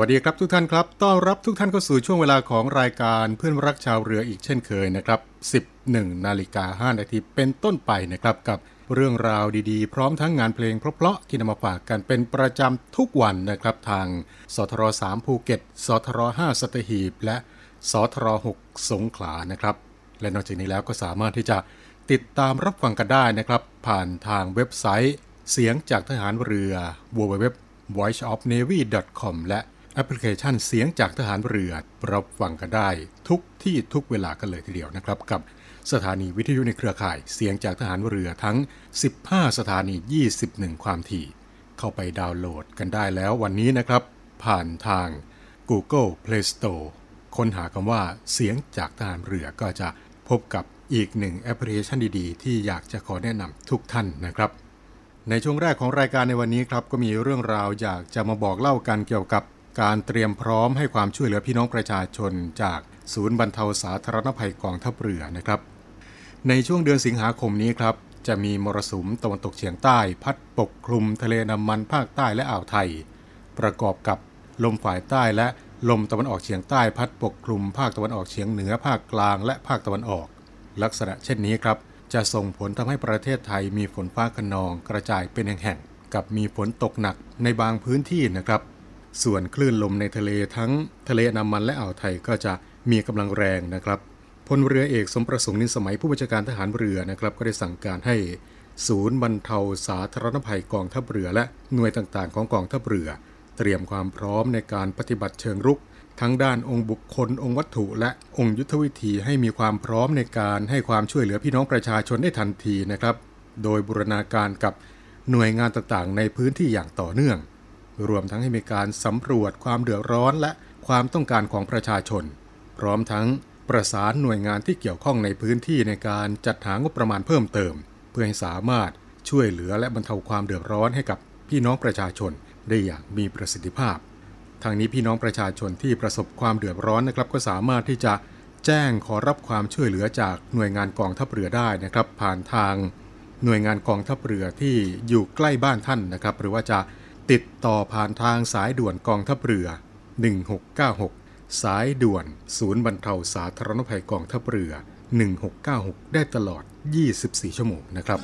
วัสดีครับทุกท่านครับ ต้อนรับทุกท่านเข้าสู่ช่วงเวลาของรายการเพื่อนรักชาวเรืออีกเช่นเคยนะครับ 11 นาฬิกา 5 นาทีเป็นต้นไปนะครับกับเรื่องราวดีๆ พร้อมทั้งงานเพลงเพราะๆที่นำมาฝากกันเป็นประจำทุกวันนะครับทางสทร3ภูเก็ตสทร5สัตหีบ และสทร6สงขลานะครับ และนอกจากนี้แล้วก็สามารถที่จะติดตามรับฟังกันได้นะครับ ผ่านทางเว็บไซต์ เสียงจากทหารเรือ www voiceofnavy.com และ แอปพลิเคชันเสียงจากทหารเรือรับฟังกันได้ ทุกที่ทุกเวลากันเลยทีเดียวนะครับ กับสถานีวิทยุในเครือข่าย เสียงจากทหารเรือทั้ง 15 สถานี 21 ความถี่ เข้าไปดาวน์โหลดกันได้แล้ววันนี้นะครับ ผ่านทาง Google Play Store ค้นหาคำว่าเสียงจากทหารเรือก็จะพบกับอีกหนึ่งแอปพลิเคชันดีๆ ที่อยากจะขอแนะนำทุกท่านนะครับ ในช่วงแรกของรายการในวันนี้ครับก็มีเรื่องราวอยากจะมาบอกเล่ากันเกี่ยวกับ การเตรียมพร้อมให้ความช่วยเหลือพี่น้องประชาชนจากศูนย์บรรเทาสาธารณภัยกองทัพเรือนะครับ ในช่วงเดือนสิงหาคมนี้ครับ จะมีมรสุมตะวันตกเฉียงใต้ พัดปกคลุมทะเลน้ำมันภาคใต้และอ่าวไทย ประกอบกับลมฝ่ายใต้และลมตะวันออกเฉียงใต้พัดปกคลุมภาคตะวันออกเฉียงเหนือภาคกลางและภาคตะวันออก ลักษณะเช่นนี้ครับ จะส่งผลทำให้ประเทศไทยมีฝนฟ้าขนองกระจายเป็นแห่งๆกับมีฝนตกหนักในบางพื้นที่นะครับ ส่วนคลื่นลมในทะเลทั้งทะเลอันดามันและอ่าวไทยก็จะมีกำลังแรงนะครับพลเรือเอกสมประสงค์นินสมัยผู้บัญชาการทหารเรือนะครับ ก็ได้สั่งการให้ศูนย์บรรเทาสาธารณภัยกองทัพเรือ และหน่วยต่างๆ ของกองทัพเรือ เตรียมความพร้อมในการปฏิบัติเชิงรุก ทั้งด้านองค์บุคคล องค์วัตถุ และองค์ยุทธวิธีให้มีความพร้อมในการให้ความช่วยเหลือพี่น้องประชาชนได้ทันทีนะครับ โดยบูรณาการกับหน่วยงานต่างๆ ในพื้นที่อย่างต่อเนื่อง รวมทั้งให้มีการสำรวจความเดือดร้อนและความต้องการของประชาชน พร้อมทั้งประสานหน่วยงานที่เกี่ยวข้องในพื้นที่ในการจัดหางบประมาณเพิ่มเติม เพื่อให้สามารถช่วยเหลือและบรรเทาความเดือดร้อนให้กับพี่น้องประชาชนได้อย่างมีประสิทธิภาพ ทางนี้พี่น้องประชาชนที่ประสบความเดือดร้อนนะครับ ก็สามารถที่จะแจ้งขอรับความช่วยเหลือจากหน่วยงานกองทัพเรือได้นะครับ ผ่านทางหน่วยงานกองทัพเรือที่อยู่ใกล้บ้านท่านนะครับ หรือว่าจะ ติดต่อผ่านทางสายด่วนกองทัพเรือ 1696 สายด่วน ศูนย์บรรเทาสาธารณภัยกองทัพเรือ 1696 ได้ตลอด 24 ชั่วโมงนะครับ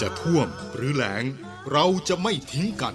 จะท่วมหรือแล้งเราจะไม่ทิ้งกัน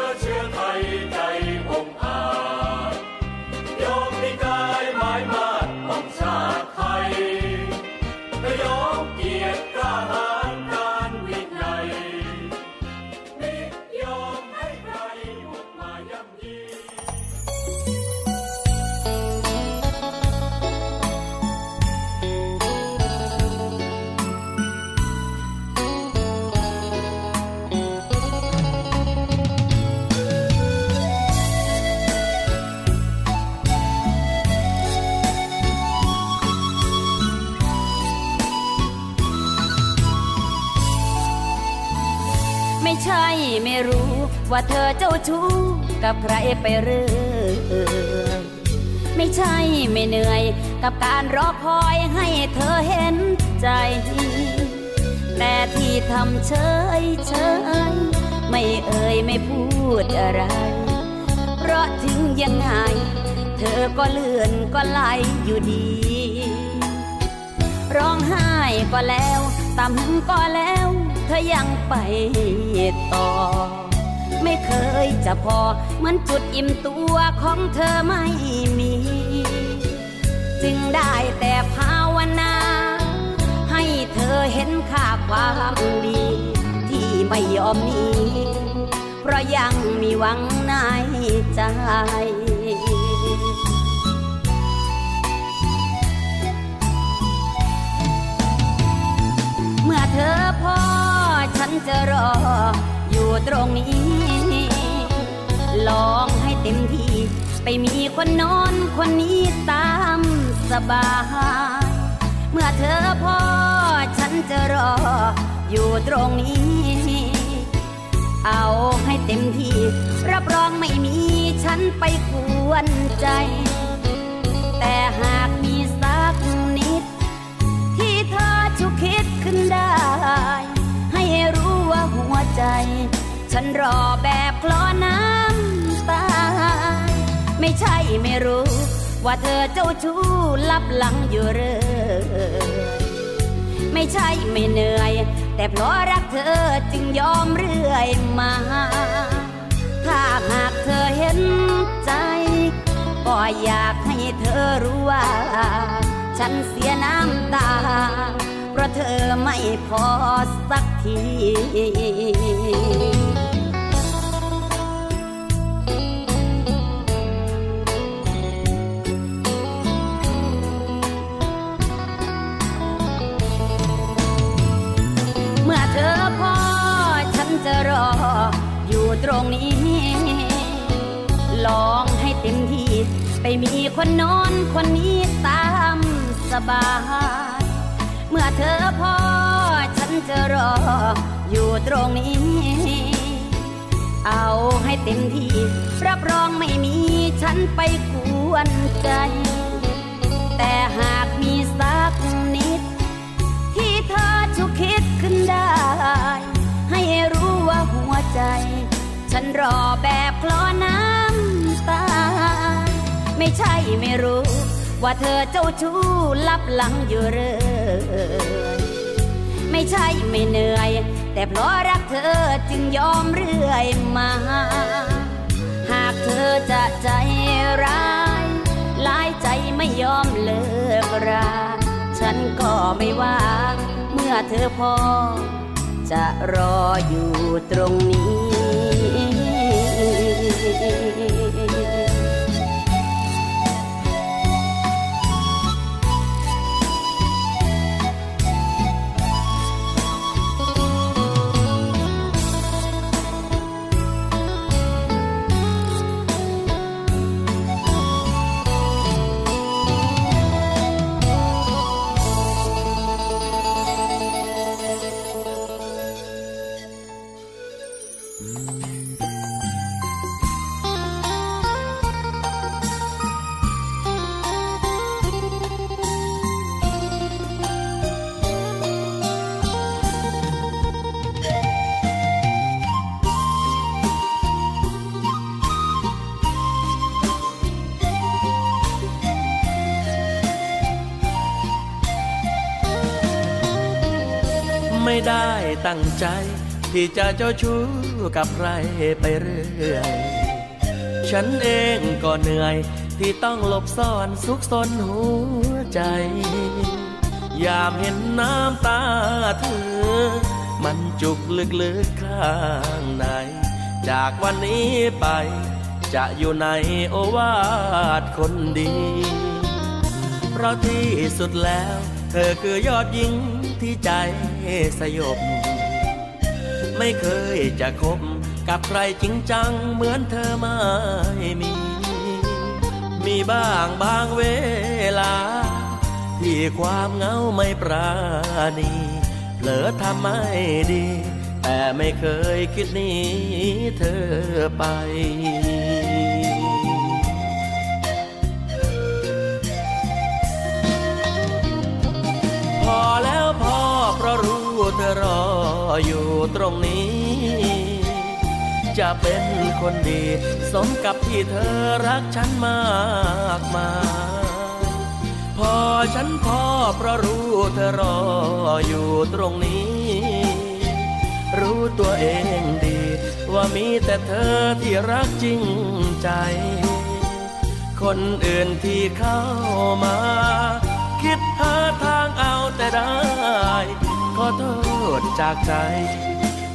ว่าเธอเจ้าชู้กับใครไปเรื่อยไม่ใช่ไม่เหนื่อย กับการรอคอยให้เธอเห็นใจ แต่ที่ทำเฉยเฉยไม่เอ่ยไม่พูดอะไร เพราะถึงยังไง เธอก็เลื่อนก็ไหลอยู่ดี ร้องไห้ก็แล้วตำก็แล้ว เธอยังไปต่อ ไม่เคยจะพอ เหมือนจุดอิ่มตัวของเธอไม่มี จึงได้แต่ภาวนา ให้เธอเห็นค่าความดี ที่ไม่ยอมหนีเพราะยังมีหวังในใจเมื่อเธอพอฉันจะรอ อยู่ตรงนี้ ลองให้เต็มที่ ไปมีคนนอนคนนี้ตามสบาย เมื่อเธอพอฉันจะรอ อยู่ตรงนี้ เอาให้เต็มที่ รับรองไม่มีฉันไปกวนใจ แต่หาก ฉันรอแบบคลอน้ำตา ไม่ใช่ไม่รู้ ว่าเธอเจ้าชู้ลับหลังอยู่เรื่อยไม่ใช่ไม่เหนื่อย แต่เพราะรักเธอจึงยอมเรื่อยมา ถ้าหากเธอเห็นใจ ก็อยากให้เธอรู้ว่า ฉันเสียน้ำตา เพราะเธอไม่พอสักที จะรออยู่ตรงนี้ ลองให้เต็มที่ ไปมีคนนอนคนนี้ตามสบาย เมื่อเธอพอฉันจะรออยู่ตรงนี้ เอาให้เต็มที่ รับรองไม่มีฉันไปกวนใจ แต่หากมีสัก ใจ ฉันรอแบบคลอน้ำตา ไม่ใช่ไม่รู้ ว่าเธอเจ้าชู้ลับหลังอยู่เรื่อยไม่ใช่ไม่เหนื่อย แต่เพราะรักเธอจึงยอมเรื่อยมา หากเธอจะใจร้ายลายใจไม่ยอมเลิกรา ฉันก็ไม่ว่า เมื่อเธอพอ จะรออยู่ตรงนี้ ได้ตั้งใจ ที่จะเจ้าชู้กับใครไปเรื่อย ฉันเองก็เหนื่อย ที่ต้องหลบซ่อนซุกซนหัวใจ ยามเห็นน้ำตาเธอ มันจุกลึกๆข้างใน จากวันนี้ไป จะอยู่ในโอวาทคนดี เพราะที่สุดแล้ว เธอคือยอดหญิงที่ใจ สยบ ไม่เคยจะคบกับใครจริงจังเหมือนเธอไม่มี มีบ้างบางเวลา ที่ความเหงาไม่ปราณีเผลอทำไม่ดี แต่ไม่เคยคิดหนีเธอไปพอแล้วพอ เพราะรู้เธอรออยู่ตรงนี้ จะเป็นคนดี สมกับที่เธอรักฉันมากมายพอฉันพอเพราะรู้เธอรออยู่ตรงนี้ รู้ตัวเองดี ว่ามีแต่เธอที่รักจริงใจ คนอื่นที่เข้ามา คิดหาทางเอาแต่ได้ อโทษจากใจ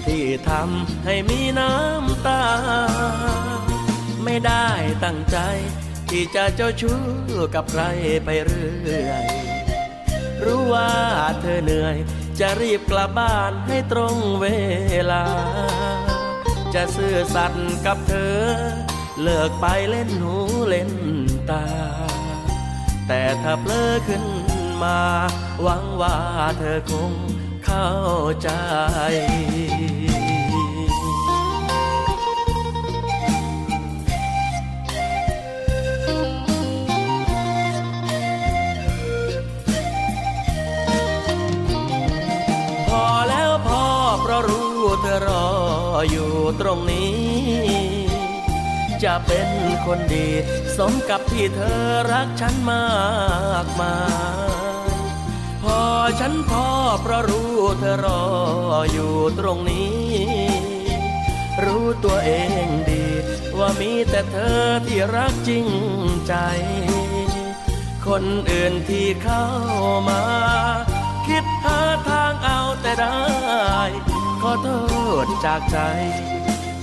ที่ทำให้มีน้ำตา ไม่ได้ตั้งใจ ที่จะเจ้าชู้กับใครไปเรื่อย รู้ว่าเธอเหนื่อย จะรีบกลับบ้านให้ตรงเวลา จะซื่อสัตย์กับเธอ เลิกไปเล่นหูเล่นตา แต่ถ้าเพลอขึ้นมาหวังว่าเธอคง เข้าใจพอแล้วพอเพราะรู้เธอรออยู่ตรงนี้ จะเป็นคนดี สมกับที่เธอรักฉันมากมาย พอฉันพอเพราะรู้เธอรออยู่ตรงนี้ รู้ตัวเองดีว่าว่ามีแต่เธอที่รักจริงใจ คนอื่นที่เข้ามา คิดหาทางเอาแต่ได้ ขอโทษจากใจ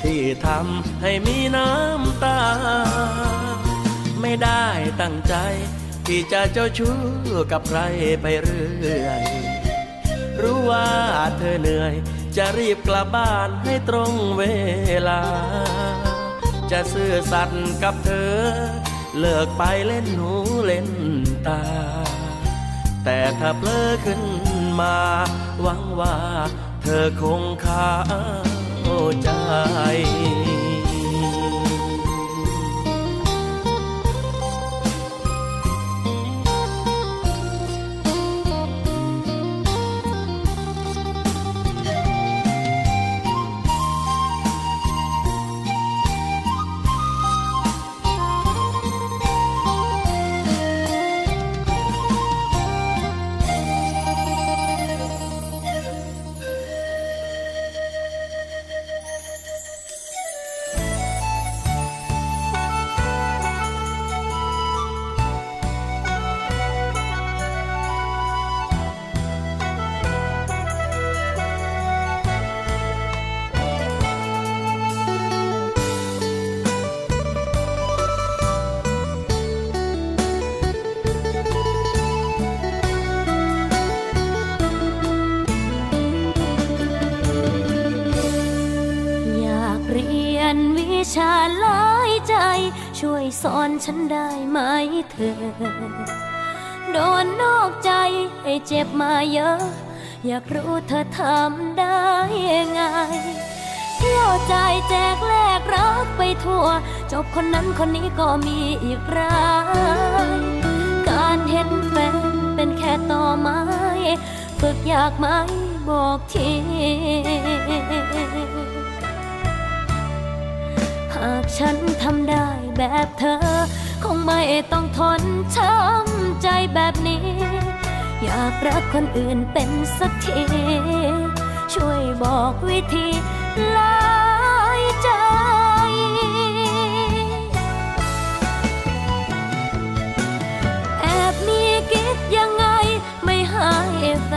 ที่ทำให้มีน้ำตา ไม่ได้ตั้งใจ ที่จะเจ้าชู้กับใครไปเรื่อย รู้ว่าเธอเหนื่อย จะรีบกลับบ้านให้ตรงเวลา จะซื่อสัตย์กับเธอ เลิกไปเล่นหูเล่นตา แต่ถ้าเพลอขึ้นมา หวังว่าเธอคงเข้าใจ ฉันได้ไหมเธอ โดนนอกใจให้เจ็บมาเยอะ อยากรู้เธอทำได้ยังไง เที่ยวใจแจกแลกรักไปทั่ว จบคนนั้นคนนี้ก็มีอีกรายการเห็นแฟนเป็นแค่ต่อไม้ ฝึกอยากไหมบอกทีหากฉันทำได้ แบบเธอ คงไม่ต้องทนช้ำใจแบบนี้ อยากรักคนอื่นเป็นสักที ช่วยบอกวิธีลายใจแอบมีกิ๊กยังไงไม่ให้แฟ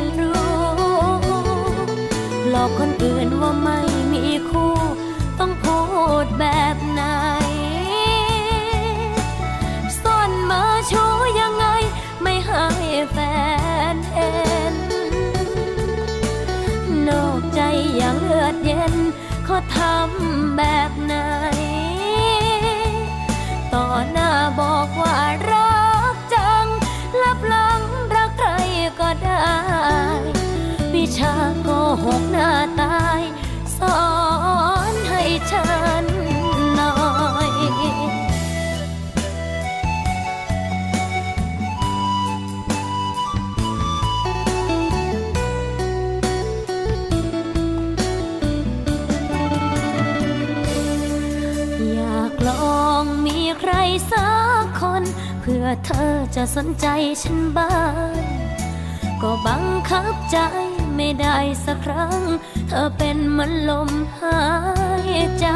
นรู้ หลอกคนอื่นว่าไม่มีคู่ ต้องพูดแบบ ทำแบบไหน ต่อหน้าบอกว่ารักจัง ลับหลังรักใครก็ได้ วิชาโกหกหน้าตาย ธอจะสนใจฉันบ้าง ก็บังคับใจไม่ได้สักครั้ง เธอเป็นเหมันลมหายใจ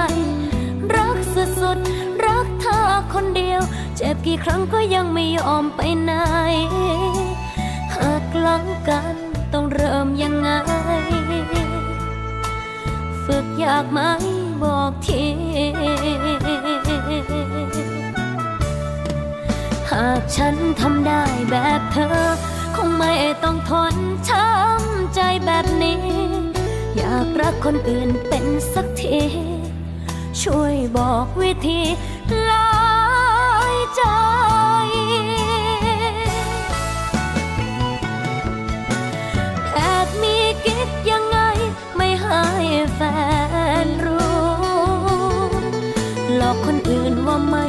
รักสุดๆ รักเธอคนเดียว เจ็บกี่ครั้งก็ยังไม่ยอมไปไหนหากหลังกันต้องเริ่มยังไง ฝึกอยากไหมบอกทีากฉันทำได้แบบเธอ คงไม่ต้องทนช้ำใจแบบนี้ อยากรักคนอื่นเป็นสักที ช่วยบอกวิธีลายใจแอบมีกิ๊กยังไงไม่ให้แฟนรู้ หลอกคนอื่นว่าไม่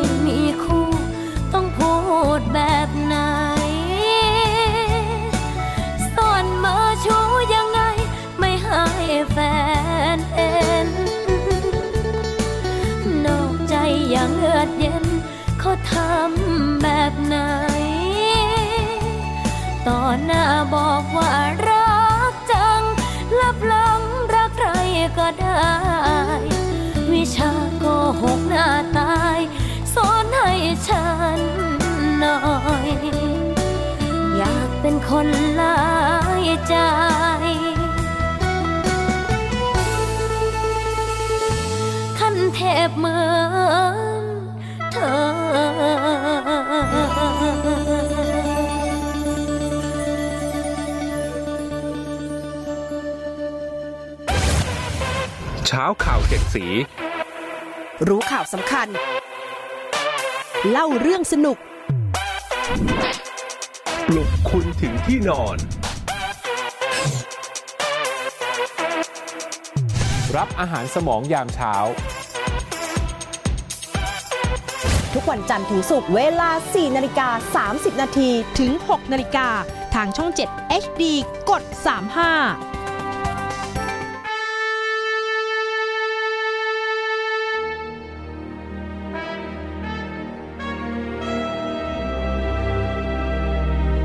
บอกว่ารักจัง ลับหลังรักใครก็ได้ วิชาก็หกหน้าตาย สอนให้ฉันหน่อย อยากเป็นคนลายใจขั้นเทพเมื่อ เจ็ดสี รู้ข่าวสำคัญ เล่าเรื่องสนุก ปลุกคุณถึงที่นอน รับอาหารสมองยามเช้า ทุกวันจันทร์ถึงศุกร์เวลา 4 นาฬิกา 30 นาทีถึง 6 นาฬิกา ทางช่อง 7 HD กด 35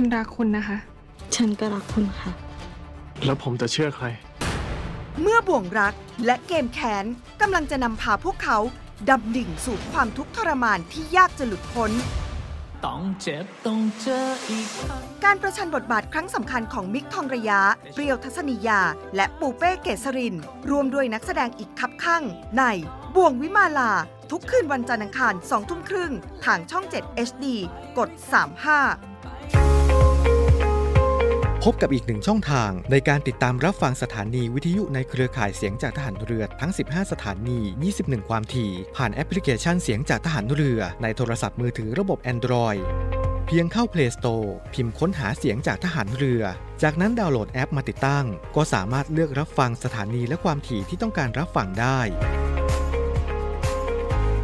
ฉันรักคุณนะคะ ฉันก็รักคุณค่ะ แล้วผมจะเชื่อใคร เมื่อบ่วงรักและเกมแค้นกำลังจะนำพาพวกเขาดำดิ่งสู่ความทุกข์ทรมานที่ยากจะหลุดพ้น ต้องเจ็บต้องเจออีกครั้งการประชันบทบาทครั้งสำคัญของมิกทองระยะ เปรียวทัศนียา และปูเป้เกษริน รวมด้วยนักแสดงอีกคับข้างใน บ่วงวิมาลา ทุกคืนวันจันทร์อังคาร2ทุ่มครึ่ง ทางช่อง 7 HD กด 35พ บกับอีกหนึ่งช่องทาง ในการติดตามรับฟังสถานีวิทยุในเครือข่ายเสียงจากทหารเรือทั้ง 15 สถานี 21 ความถี่ ผ่านแอปพลิเคชันเสียงจากทหารเรือ ในโทรศัพท์มือถือระบบ Android เพียงเข้า Play Store พิมพ์ค้นหาเสียงจากทหารเรือ จากนั้นดาวน์โหลดแอปมาติดตั้ง ก็สามารถเลือกรับฟังสถานีและความถี่ที่ต้องการรับฟังได้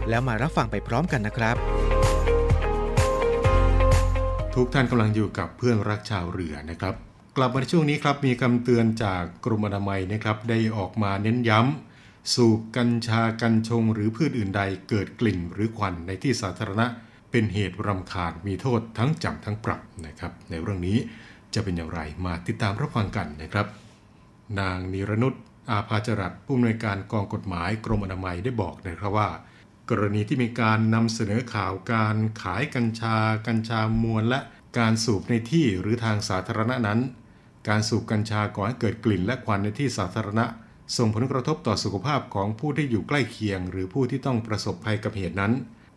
แล้วมารับฟังไปพร้อมกันนะครับ ทุกท่านกำลังอยู่กับเพื่อนรักชาวเรือนะครับ กลับมาในช่วงนี้ครับมีคำเตือนจากกรมอนามัยนะครับได้ออกมาเน้นย้ำ สูบกัญชากัญชง หรือพืชอื่นใดเกิดกลิ่นหรือควันในที่สาธารณะ เป็นเหตุรำคาญมีโทษทั้งจำทั้งปรับนะครับ ในเรื่องนี้จะเป็นอย่างไรมาติดตามรับฟังกันนะครับ นางนิรนุชอาภาจรัตผู้อำนวยการกองกฎหมายกรมอนามัยได้บอกนะครับว่า กรณีที่มีการนำเสนอข่าวการขายกัญชา กัญชามวลและการสูบในที่หรือทางสาธารณะนั้น การสูบกัญชาก่อให้เกิดกลิ่นและควันในที่สาธารณะ ส่งผลกระทบต่อสุขภาพของผู้ที่อยู่ใกล้เคียง หรือผู้ที่ต้องประสบภัยกับเหตุนั้น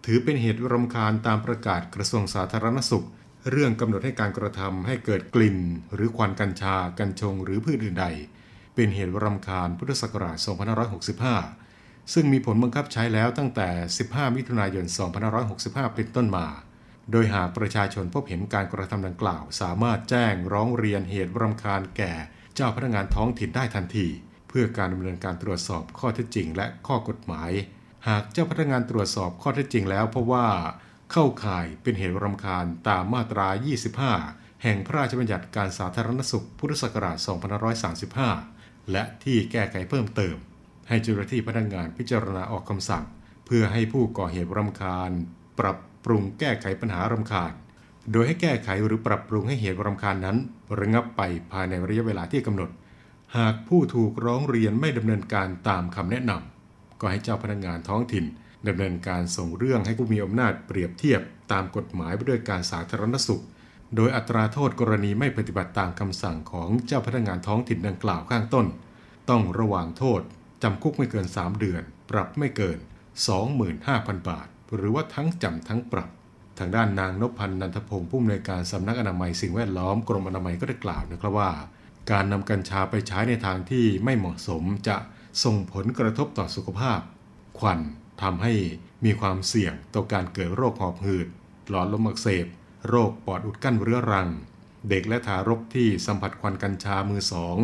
ถือเป็นเหตุรำคาญตามประกาศกระทรวงสาธารณสุข เรื่องกำหนดให้การกระทำให้เกิดกลิ่น หรือควันกัญชา กัญชง หรือพืชอื่นใด เป็นเหตุรำคาญพุทธศักราช 2565 ซึ่งมีผลบังคับใช้แล้วตั้งแต่ 15 มิถุนายน 2565 เป็นต้นมา โดยหากประชาชนพบเห็นการกระทำดังกล่าว สามารถแจ้งร้องเรียนเหตุรำคาญแก่ เจ้าพนักงานท้องถิ่นได้ทันที เพื่อการดำเนินการตรวจสอบข้อเท็จจริง และข้อกฎหมาย หากเจ้าพนักงานตรวจสอบข้อเท็จจริงแล้ว เพราะว่า เข้าข่ายเป็นเหตุรำคาญตามมาตรา 25 แห่งพระราชบัญญัติการสาธารณสุขพุทธศักราช 2535 และที่แก้ไขเพิ่มเติม ให้เจ้าหน้าที่พนักงานพิจารณาออกคำสั่ง เพื่อให้ผู้ก่อเหตุรำคาญ ปรับ ปรุงแก้ไขปัญหารำคาญ โดยให้แก้ไขหรือปรับปรุงให้เหตุรำคาญนั้นระงับไปภายในระยะเวลาที่กำหนด หากผู้ถูกร้องเรียนไม่ดำเนินการตามคำแนะนำก็ให้เจ้าพนักงานท้องถิ่นดำเนินการส่งเรื่องให้ผู้มีอำนาจเปรียบเทียบตามกฎหมายด้วยการสาธารณสุข โดยอัตราโทษกรณีไม่ปฏิบัติตามคำสั่งของเจ้าพนักงานท้องถิ่นดังกล่าวข้างต้น ต้องระหว่างโทษจำคุกไม่เกิน 3 เดือน ปรับไม่เกิน 25,000 บาท หรือว่าทั้งจำทั้งปรับ ทางด้านนางนพพันธ์นันทพงศ์ผู้อำนวยการสำนักอนามัยสิ่งแวดล้อมกรมอนามัยก็ได้กล่าวนะครับว่า การนำกัญชาไปใช้ในทางที่ไม่เหมาะสมจะส่งผลกระทบต่อสุขภาพ ควันทำให้มีความเสี่ยงต่อการเกิดโรคหอบหืด หลอดลมอักเสบ โรคปอดอุดกั้นเรื้อรัง เด็กและทารกที่สัมผัสควันกัญชามือสอง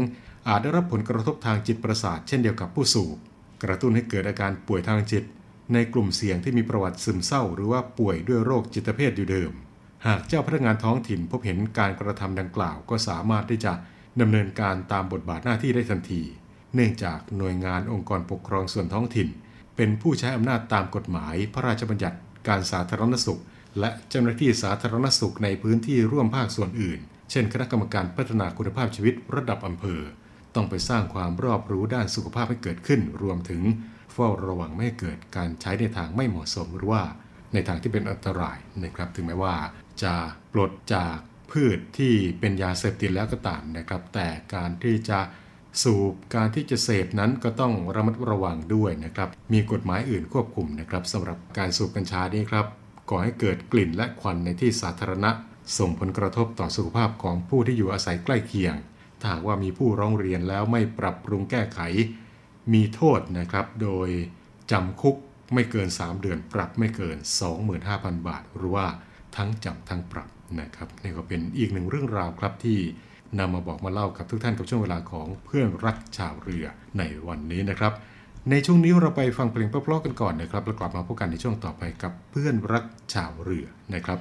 อาจได้รับผลกระทบทางจิตประสาทเช่นเดียวกับผู้สูบกระตุ้นให้เกิดอาการป่วยทางจิต ในกลุ่มเสี่ยงที่มีประวัติซึมเศร้า หรือว่าป่วยด้วยโรคจิตเภทอยู่เดิม หากเจ้าพนักงานท้องถิ่นพบเห็นการกระทำดังกล่าวก็สามารถที่จะดำเนินการตามบทบาทหน้าที่ได้ทันที เนื่องจากหน่วยงานองค์กรปกครองส่วนท้องถิ่น เป็นผู้ใช้อำนาจตามกฎหมาย พระราชบัญญัติ การสาธารณสุข และเจ้าหน้าที่สาธารณสุขในพื้นที่ร่วมภาคส่วนอื่น เช่น คณะกรรมการพัฒนาคุณภาพชีวิตระดับอำเภอ ต้องไปสร้างความรอบรู้ด้านสุขภาพให้เกิดขึ้น รวมถึง เฝ้าระวังไม่ให้เกิดการใช้ในทางไม่เหมาะสมหรือว่าในทางที่เป็นอันตรายนะครับ ถึงแม้ว่าจะปลดจากพืชที่เป็นยาเสพติดแล้วก็ตามนะครับ แต่การที่จะสูบการที่จะเสพนั้นก็ต้องระมัดระวังด้วยนะครับ มีกฎหมายอื่นควบคุมนะครับสำหรับการสูบกัญชานี้ครับก่อให้เกิดกลิ่นและควันในที่สาธารณะ ส่งผลกระทบต่อสุขภาพของผู้ที่อยู่อาศัยใกล้เคียงถ้าหากว่ามีผู้ร้องเรียนแล้วไม่ปรับปรุงแก้ไข มีโทษนะครับ โดยจำคุกไม่เกิน 3 เดือน ปรับไม่เกิน 25,000 บาท หรือว่าทั้งจำทั้งปรับนะครับนี่ก็เป็นอีกหนึ่งเรื่องราวครับที่นำมาบอกมาเล่ากับทุกท่านกับช่วงเวลาของเพื่อนรักชาวเรือในวันนี้นะครับ ในช่วงนี้เราไปฟังเพลงเพราะๆกันก่อนนะครับแล้วกลับมาพบกันในช่วงต่อไปกับเพื่อนรักชาวเรือนะครับ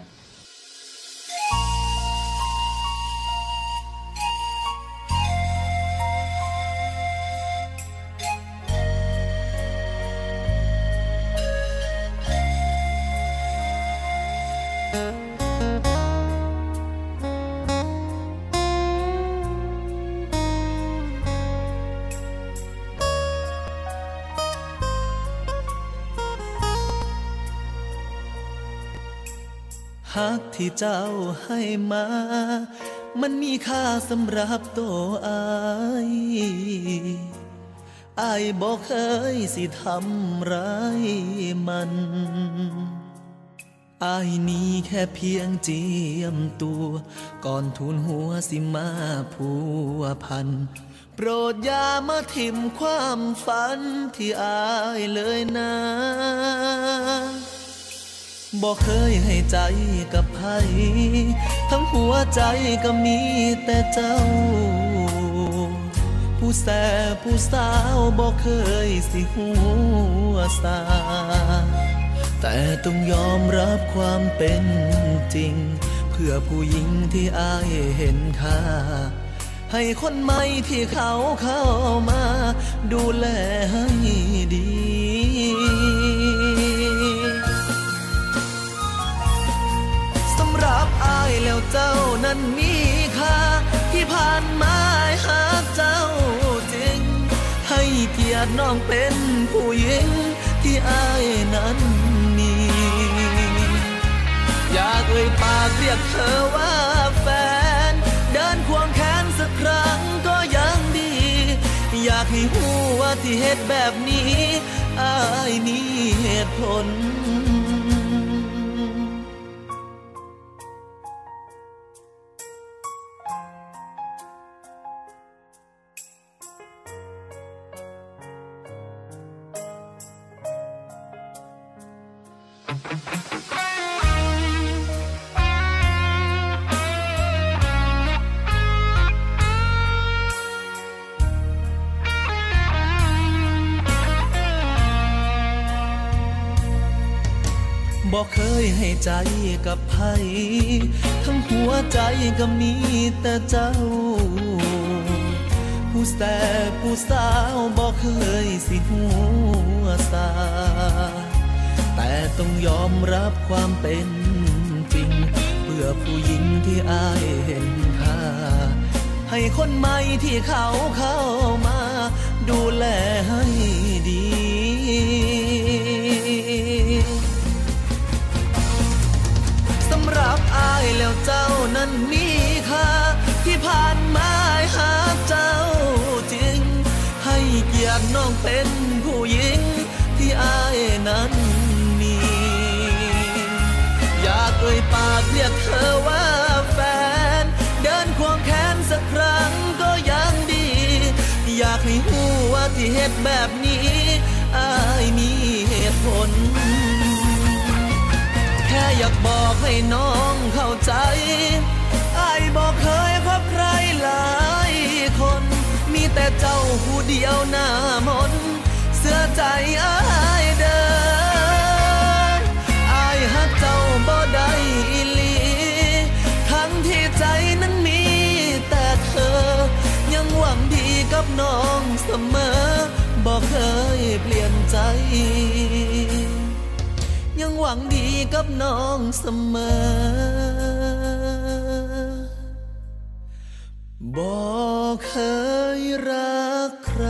ฮักที่เจ้าให้มา มันมีค่าสำหรับตัวอายอายบอกเคยสิทำร้ายมันอายนี้แค่เพียงเจียมตัว ก่อนทุนหัวสิมาผัวพัน โปรดอย่ามาทิมความฝันที่อายเลยนะ บอกเคยให้ใจกับใครทั้งหัวใจก็มีแต่เจ้า ผู้แสบผู้สาวบอกเคยสิหัวสา แต่ต้องยอมรับความเป็นจริง เพื่อผู้หญิงที่อายเห็นค่า ให้คนใหม่ที่เขาเข้ามา ดูแลให้ดี เจ้านั้นมีค่าที่ผ่านมาหากเจ้าจริง ให้เกียรติน้องเป็นผู้หญิงที่อายนั้นมีอยากเอ่ยปากเรียกเธอว่าแฟน เดินควงแขนสักครั้งก็ยังดี อยากให้หูว่าที่เหตุแบบนี้อายมีเหตุผล ใจกับไผทั้งหัวใจก็มีแต่เจ้า ผู้แสบผู้สาวบอกเคยสิหัวสา แต่ต้องยอมรับความเป็นจริง เพื่อผู้หญิงที่อายเห็นค่าให้คนใหม่ที่เขาเข้ามา ดูแลให้ดีายแล้วเจ้านั้นมีค่าที่ผ่านมาหาเจ้าจริง ให้เกียรติน้องเป็นผู้หญิงที่อายนั้นมี อยากเอ่ยปากเรียกเธอว่าแฟน เดินควงแขนสักครั้งก็ยังดี อยากให้หูว่าที่เหตุแบบนี้อายมีเหตุผลแค่อยากบอกให้น้อง ใจอายบอกเคยพบใครหลายคน มีแต่เจ้าผู้เดียวหน้ามนเสื้อใจอายเดินอายหักเจ้าบ่ได้อีหลีทั้งที่ใจนั้นมีแต่เธอ ยังหวังดีกับน้องเสมอบอกเคยเปลี่ยนใจยังหวังดีกับน้องเสมอ บอกเคยรักใคร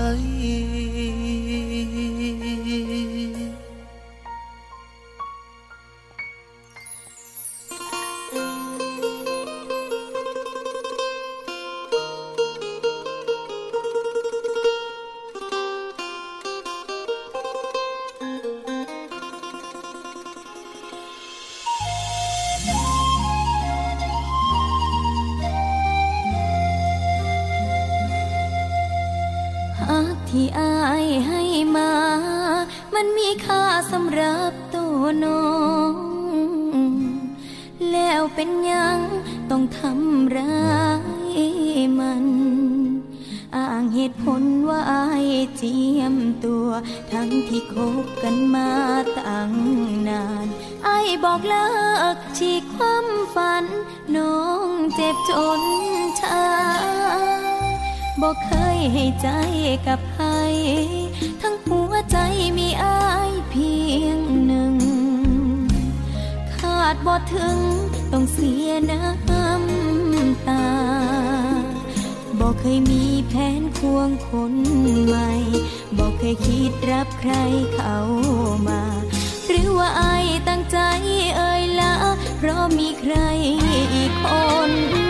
จียมตัว ทั้งที่คบกันมาตั้งนาน ไอายบอกเลิกฉีกความฝัน น้องเจ็บจนชาบอกเคยให้ใจกับใครทั้งหัวใจมีอายเพียงหนึ่งขาดบ่ถึงต้องเสียน้ำตา บอกเคยมีแผนควงคนใหม่ บอกเคยคิดรับใครเข้ามา หรือว่าอายตั้งใจเอ่ยละ เพราะมีใครอีกคน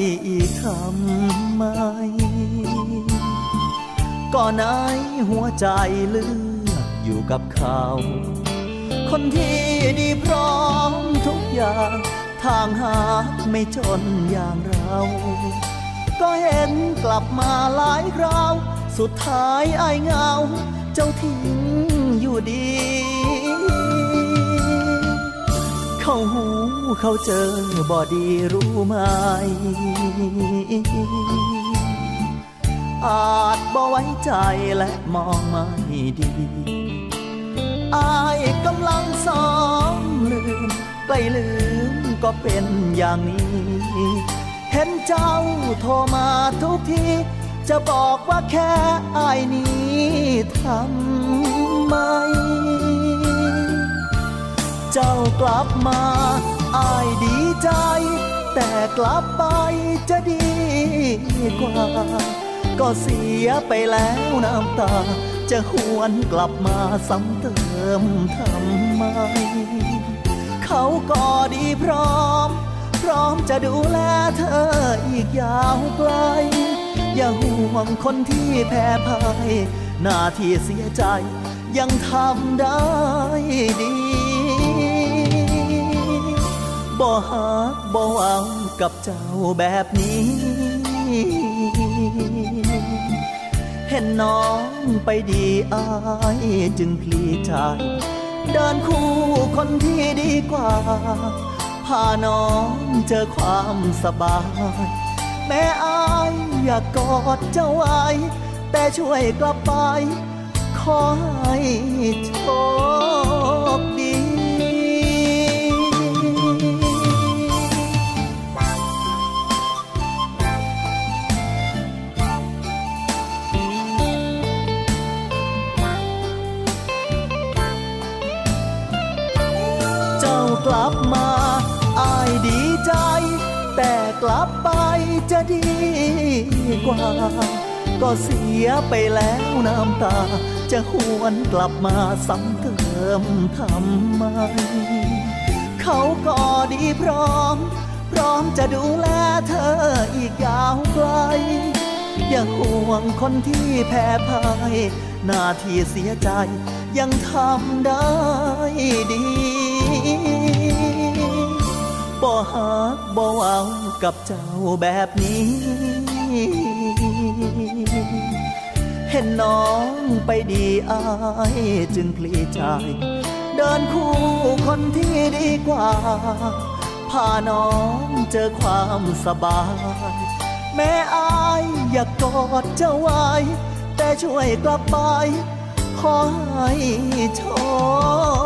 อีกทำไมก่อนไหนหัวใจเลือกอยู่กับเขา คนที่ดีพร้อมทุกอย่าง ทางหาไม่จนอย่างเรา ก็เห็นกลับมาหลายคราว สุดท้ายไอเงา เจ้าทิ้งอยู่ดี เขาหูเขาเจอบอดีรู้ไหม อาจบ่ไว้ใจและมองไม่ดี อายกำลังสองลืมใกล้ลืมก็เป็นอย่างนี้ เห็นเจ้าโทรมาทุกที จะบอกว่าแค่อายนี้ทำไม เจ้ากลับมา อายดีใจ แต่กลับไปจะดีกว่า ก็เสียไปแล้วน้ำตา จะหวนกลับมาซ้ำเติมทำไม เขาก็ดีพร้อม พร้อมจะดูแลเธออีกยาวไกล อย่าห่วงคนที่แพ้พ่ายหน้าที่เสียใจยังทำได้ดี บ่หักบ่เอากับเจ้าแบบนี้ เห็นน้องไปดีอายจึงพลีใจ เดินคู่คนที่ดีกว่า พาน้องเจอความสบาย แม่อายอยากกอดเจ้าไว้ แต่ช่วยกลับไป ขอให้โชค กลับมาอายดีใจ แต่กลับไปจะดีกว่า ก็เสียไปแล้วน้ำตา จะหวนกลับมาซ้ำเติมทำไม เขาก็ดีพร้อม พร้อมจะดูแลเธออีกยาวไกล อย่าห่วงคนที่แพ้พ่ายหน้าที่เสียใจยังทำได้ดี บ่หักบ่เอากับเจ้าแบบนี้ เห็นน้องไปดีอายจึงพลีใจ เดินคู่คนที่ดีกว่า พาน้องเจอความสบาย แม่อายอยากกอดเจ้าไว้ แต่ช่วยกลับไปขอให้โชค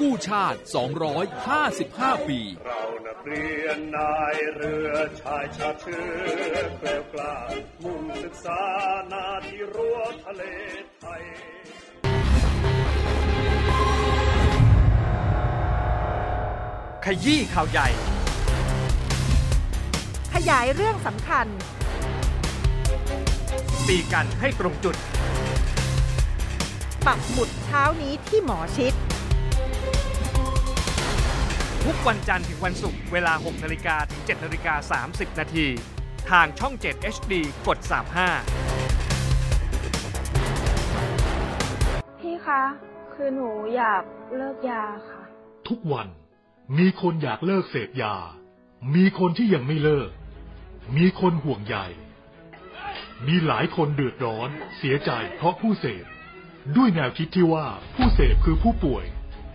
กู้ชาติ 255 ปี เรานักเรียนนายเรือชายชาติเชื้อแกล้วกล้ามุ่งศึกษานาที่รั้วทะเลไทย ขยี้ข่าวใหญ่ ขยายเรื่องสำคัญ ตีกันให้ตรงจุด ปักหมุดเช้านี้ที่หมอชิด ทุกวันจันทร์ถึงวันศุกร์เวลา 6นาฬิกาถึง7นาฬิกา30 นาที ทางช่อง 7 HD กด 35 พี่คะ คือหนูอยากเลิกยาค่ะ ทุกวันมีคนอยากเลิกเสพยา มีคนที่ยังไม่เลิก มีคนห่วงใยมีหลายคนเดือดร้อน เสียใจเพราะผู้เสพ ด้วยแนวคิดที่ว่าผู้เสพคือผู้ป่วย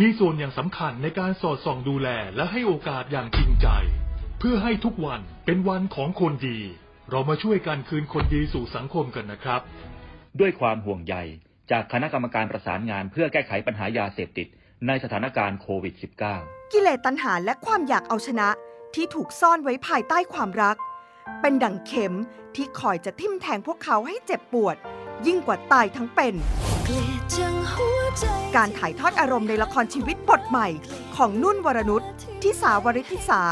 มีส่วนอย่างสำคัญในการสอดส่องดูแลและให้โอกาสอย่างจริงใจ เพื่อให้ทุกวันเป็นวันของคนดี เรามาช่วยกันคืนคนดีสู่สังคมกันนะครับ ด้วยความห่วงใยจากคณะกรรมการประสานงานเพื่อแก้ไขปัญหายาเสพติด ในสถานการณ์โควิด -19 กิเลสตัณหาและความอยากเอาชนะที่ถูกซ่อนไว้ภายใต้ความรัก เป็นดั่งเข็มที่คอยจะทิ่มแทงพวกเขาให้เจ็บปวด ยิ่งกว่าตายทั้งเป็น การถ่ายทอดอารมณ์ในละครชีวิตบทใหม่ ของนุ่นวรนุชทิสาวริธิสา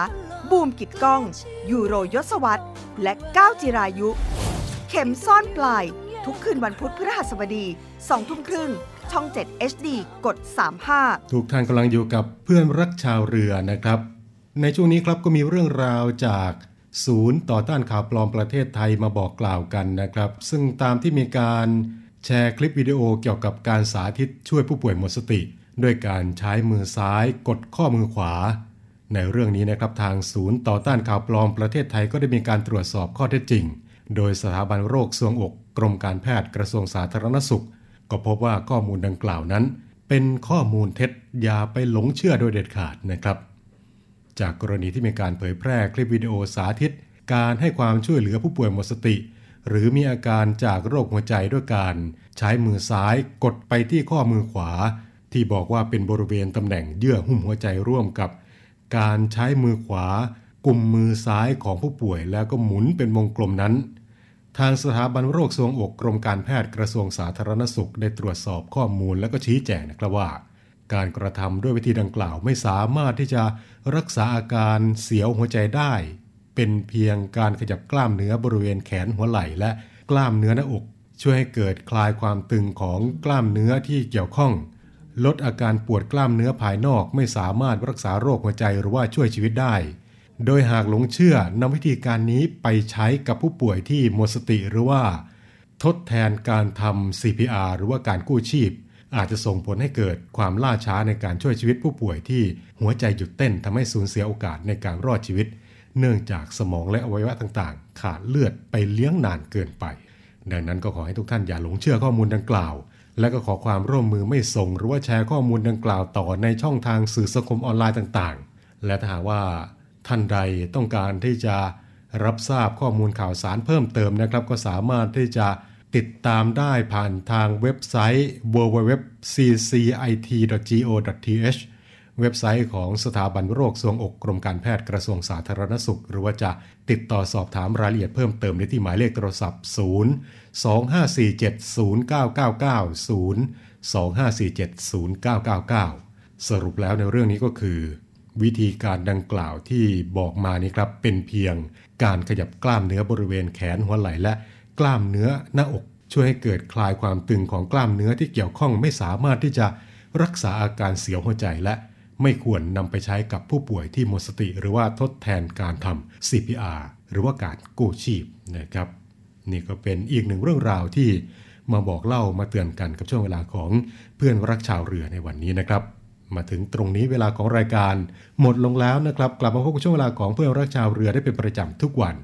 บูมกิจก้อง ยูโรยศวัตและก้าวจิรายุ เข็มซ่อนปลาย ทุกคืนวันพุธพฤหัสบดี2ทุ่มครึ่งช่อง 7 HD กด 35 ทุกท่านกำลังอยู่กับเพื่อนรักชาวเรือนะครับ ในช่วงนี้ครับก็มีเรื่องราวจาก ศูนย์ต่อต้านข่าวปลอมประเทศไทยมาบอกกล่าวกันนะครับ ซึ่งตามที่มีการแชร์คลิปวิดีโอเกี่ยวกับการสาธิตช่วยผู้ป่วยหมดสติ ด้วยการใช้มือซ้ายกดข้อมือขวา ในเรื่องนี้นะครับทางศูนย์ต่อต้านข่าวปลอมประเทศไทยก็ได้มีการตรวจสอบข้อเท็จจริง โดยสถาบันโรคทรวงอกกรมการแพทย์กระทรวงสาธารณสุข ก็พบว่าข้อมูลดังกล่าวนั้น เป็นข้อมูลเท็จอย่าไปหลงเชื่อโดยเด็ดขาดนะครับ จากกรณีที่มีการเผยแพร่คลิปวิดีโอสาธิต การให้ความช่วยเหลือผู้ป่วยหมดสติ หรือมีอาการจากโรคหัวใจด้วยการใช้มือซ้ายกดไปที่ข้อมือขวา ที่บอกว่าเป็นบริเวณตำแหน่งเยื่อหุ้มหัวใจร่วมกับ การใช้มือขวากุมมือซ้ายของผู้ป่วยแล้วก็หมุนเป็นวงกลมนั้น ทางสถาบันโรคทรวงอกกรมการแพทย์กระทรวงสาธารณสุขได้ตรวจสอบข้อมูลและก็ชี้แจงนะครับว่า การกระทำด้วยวิธีดังกล่าวไม่สามารถที่จะ รักษาอาการเสียวหัวใจได้ เป็นเพียงการขยับกล้ามเนื้อบริเวณแขนหัวไหล่และกล้ามเนื้อหน้าอก ช่วยให้เกิดคลายความตึงของกล้ามเนื้อที่เกี่ยวข้อง ลดอาการปวดกล้ามเนื้อภายนอกไม่สามารถรักษาโรคหัวใจหรือว่าช่วยชีวิตได้ โดยหากหลงเชื่อนำวิธีการนี้ไปใช้กับผู้ป่วยที่หมดสติหรือว่า ทดแทนการทำ CPR หรือว่าการกู้ชีพ อาจจะส่งผลให้เกิดความล่าช้าในการช่วยชีวิตผู้ป่วยที่หัวใจหยุดเต้นทำให้สูญเสียโอกาสในการรอดชีวิต เนื่องจากสมองและอวัยวะต่างๆ ขาดเลือดไปเลี้ยงนานเกินไป ดังนั้นก็ขอให้ทุกท่านอย่าหลงเชื่อข้อมูลดังกล่าว และก็ขอความร่วมมือไม่ส่งหรือว่าแชร์ข้อมูลดังกล่าวต่อในช่องทางสื่อสังคมออนไลน์ต่างๆ และถ้าหากว่าท่านใดต้องการที่จะรับทราบข้อมูลข่าวสารเพิ่มเติมนะครับ ก็สามารถที่จะ ติดตามได้ผ่านทางเว็บไซต์ www.ccit.go.th เว็บไซต์ของสถาบันโรคทรวงอกกรมการแพทย์กระทรวงสาธารณสุข หรือว่าจะติดต่อสอบถามรายละเอียดเพิ่มเติมได้ที่หมายเลขโทรศัพท์ 0 2547 0999 0 2547 0999 สรุปแล้วในเรื่องนี้ก็คือ วิธีการดังกล่าวที่บอกมานี้ครับเป็นเพียงการขยับกล้ามเนื้อบริเวณแขนหัวไหล่และ กล้ามเนื้อหน้าอก ช่วยให้เกิดคลายความตึงของกล้ามเนื้อที่เกี่ยวข้องไม่สามารถที่จะรักษาอาการเสียวหัวใจและไม่ควรนำไปใช้กับผู้ป่วยที่หมดสติ หรือว่าทดแทนการทำ CPR หรือว่าการกู้ชีพนะครับ นี่ก็เป็นอีกหนึ่งเรื่องราวที่มาบอกเล่ามาเตือนกันกับช่วงเวลาของเพื่อนรักชาวเรือในวันนี้นะครับ มาถึงตรงนี้เวลาของรายการหมดลงแล้วนะครับ กลับมาพบกับช่วงเวลาของเพื่อนรักชาวเรือได้เป็นประจำทุกวัน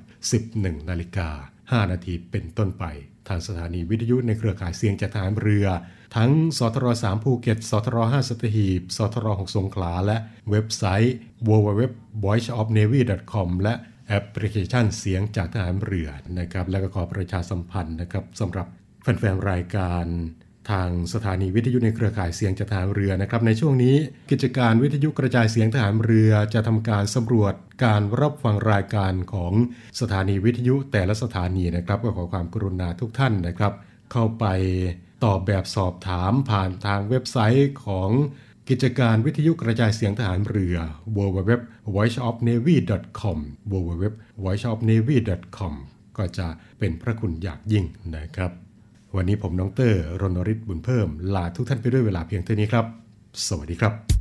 11นาฬิกา 5 นาทีเป็นต้นไป ทางสถานีวิทยุในเครือข่ายเสียงจากฐานเรือ ทั้งสทร3ภูเก็ตสทร5สตหีบสทร6สงขลา และเว็บไซต์ www.voiceofnavy.com และแอปพลิเคชันเสียงจากฐานเรือนะครับ และก็ขอประชาสัมพันธ์นะครับสำหรับแฟนๆรายการ ทางสถานีวิทยุในเครือข่ายเสียงจากทหารเรือนะครับ ในช่วงนี้กิจการวิทยุกระจายเสียงทหารเรือจะทำการสำรวจการรับฟังรายการของสถานีวิทยุแต่ละสถานีนะครับก็ขอความกรุณาทุกท่านนะครับ เข้าไปตอบแบบสอบถามผ่านทางเว็บไซต์ของกิจการวิทยุกระจายเสียงทหารเรือ www.voiceofnavy.com www.voiceofnavy.com ก็จะเป็นพระคุณอย่างยิ่งนะครับ วันนี้ผมน้องเตอร์รณริศบุญเพิ่มลาทุกท่านไปด้วยเวลาเพียงเท่านี้ครับ สวัสดีครับ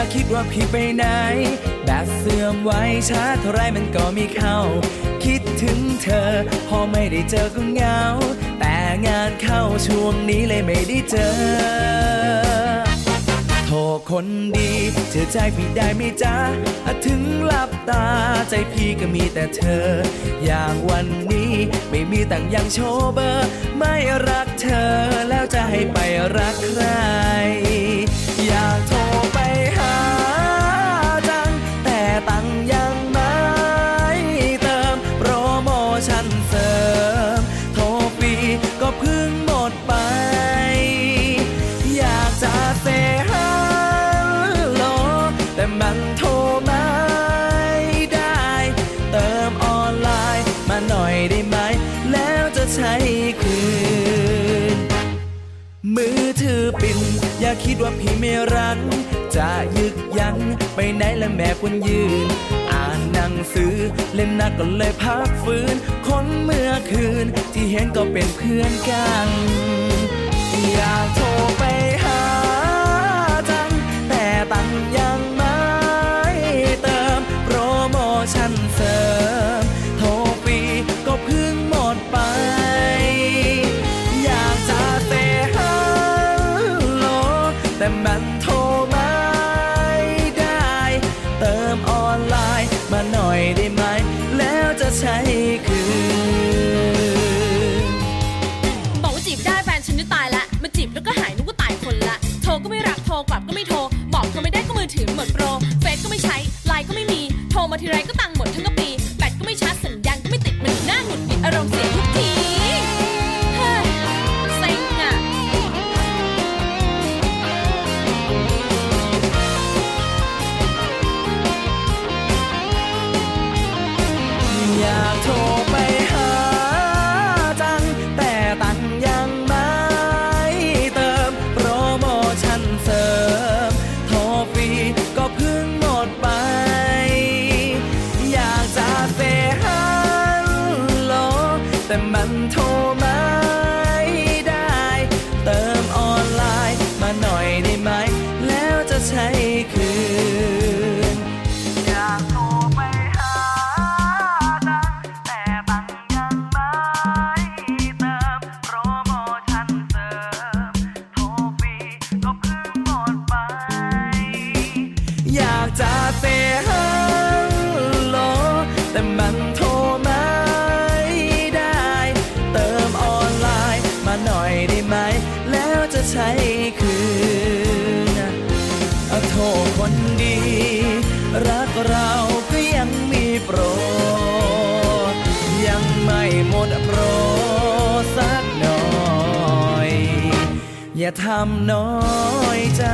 อย่าคิดว่าพี่ไปไหน แบตเสื่อมไว้ชาเท่าไรมันก็มีเข้า คิดถึงเธอ พอไม่ได้เจอก็เหงา แต่งานเข้าช่วงนี้เลยไม่ได้เจอ โทรคนดีเชื่อใจพี่ได้ไหมจ๊ะอะถึงหลับตาใจพี่ก็มีแต่เธอ อย่างวันนี้ไม่มีตังยังโชว์เบอร์ ไม่รักเธอแล้วจะให้ไปรักใคร ไม่รักจะยึกยันไปไหนและแม่ควรยืน อ่านหนังสือเล่นหนักก็เลยพักฟื้น คนเมื่อคืนที่เห็นก็เป็นเพื่อนกันอยากโทรไปหาจัง แต่ตังยังไม่เติมโปรโมชั่นเสริม ทรมาทีไรก็ำน้อยใจ